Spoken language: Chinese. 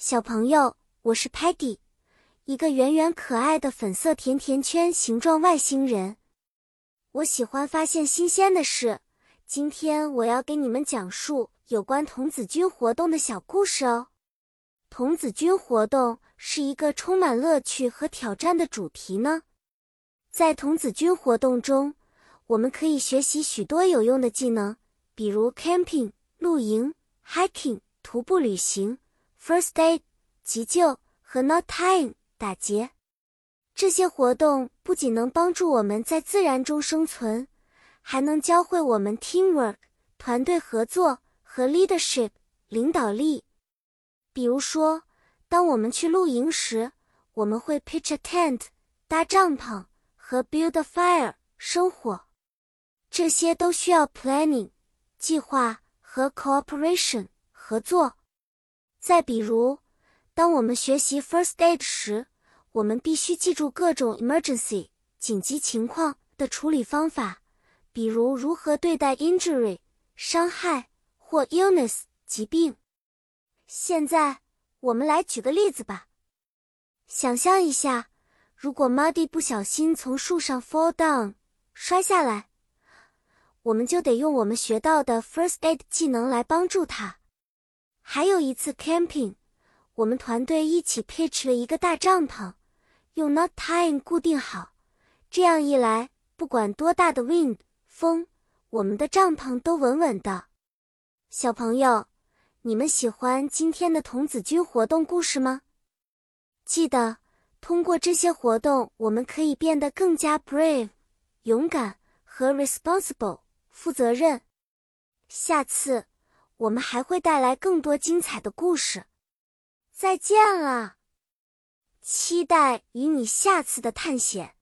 小朋友，我是 Patty，一个圆圆可爱的粉色甜甜圈形状外星人。我喜欢发现新鲜的事。今天我要给你们讲述有关童子军活动的小故事哦。童子军活动是一个充满乐趣和挑战的主题呢。在童子军活动中，我们可以学习许多有用的技能，比如 camping 露营、hiking 徒步旅行。First aid 急救和 not tying 打结，这些活动不仅能帮助我们在自然中生存，还能教会我们 teamwork 团队合作和 leadership 领导力。比如说，当我们去露营时，我们会 pitch a tent 搭帐篷和 build a fire 生火，这些都需要 planning 计划和 cooperation 合作。再比如，当我们学习 first aid 时，我们必须记住各种 emergency 紧急情况的处理方法，比如如何对待 injury 伤害或 illness 疾病。现在我们来举个例子吧。想象一下，如果 Muddy 不小心从树上 fall down 摔下来，我们就得用我们学到的 first aid 技能来帮助他。还有一次 camping，我们团队一起 pitch 了一个大帐篷，用 not tying 固定好。这样一来，不管多大的 wind 风，我们的帐篷都稳稳的。小朋友，你们喜欢今天的童子军活动故事吗？记得通过这些活动，我们可以变得更加 brave 勇敢和 responsible 负责任。下次。我们还会带来更多精彩的故事，再见了！期待与你下次的探险。